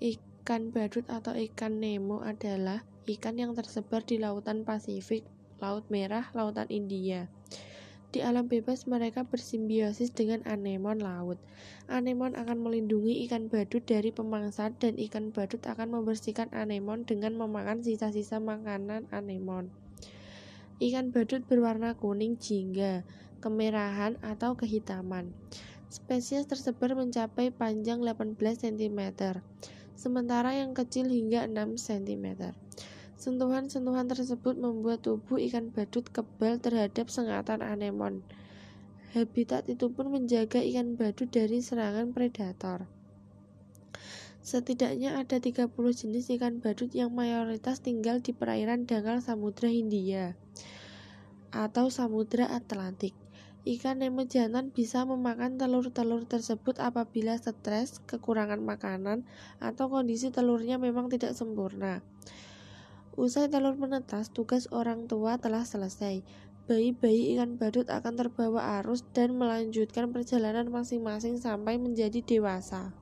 Ikan badut atau ikan Nemo adalah ikan yang tersebar di lautan Pasifik, Laut Merah, Lautan India. Di alam bebas mereka bersimbiosis dengan anemon laut. Anemon akan melindungi ikan badut dari pemangsa dan ikan badut akan membersihkan anemon dengan memakan sisa-sisa makanan anemon. Ikan badut berwarna kuning jingga, kemerahan atau kehitaman. Spesies tersebar mencapai panjang 18 cm sementara yang kecil hingga 6 cm. Sentuhan-sentuhan tersebut membuat tubuh ikan badut kebal terhadap sengatan anemon. Habitat itu pun menjaga ikan badut dari serangan predator. Setidaknya ada 30 jenis ikan badut yang mayoritas tinggal di perairan dangkal Samudra Hindia atau Samudra Atlantik. Ikan nemo jantan bisa memakan telur-telur tersebut apabila stres, kekurangan makanan, atau kondisi telurnya memang tidak sempurna. Usai telur menetas, tugas orang tua telah selesai. Bayi-bayi ikan badut akan terbawa arus dan melanjutkan perjalanan masing-masing sampai menjadi dewasa.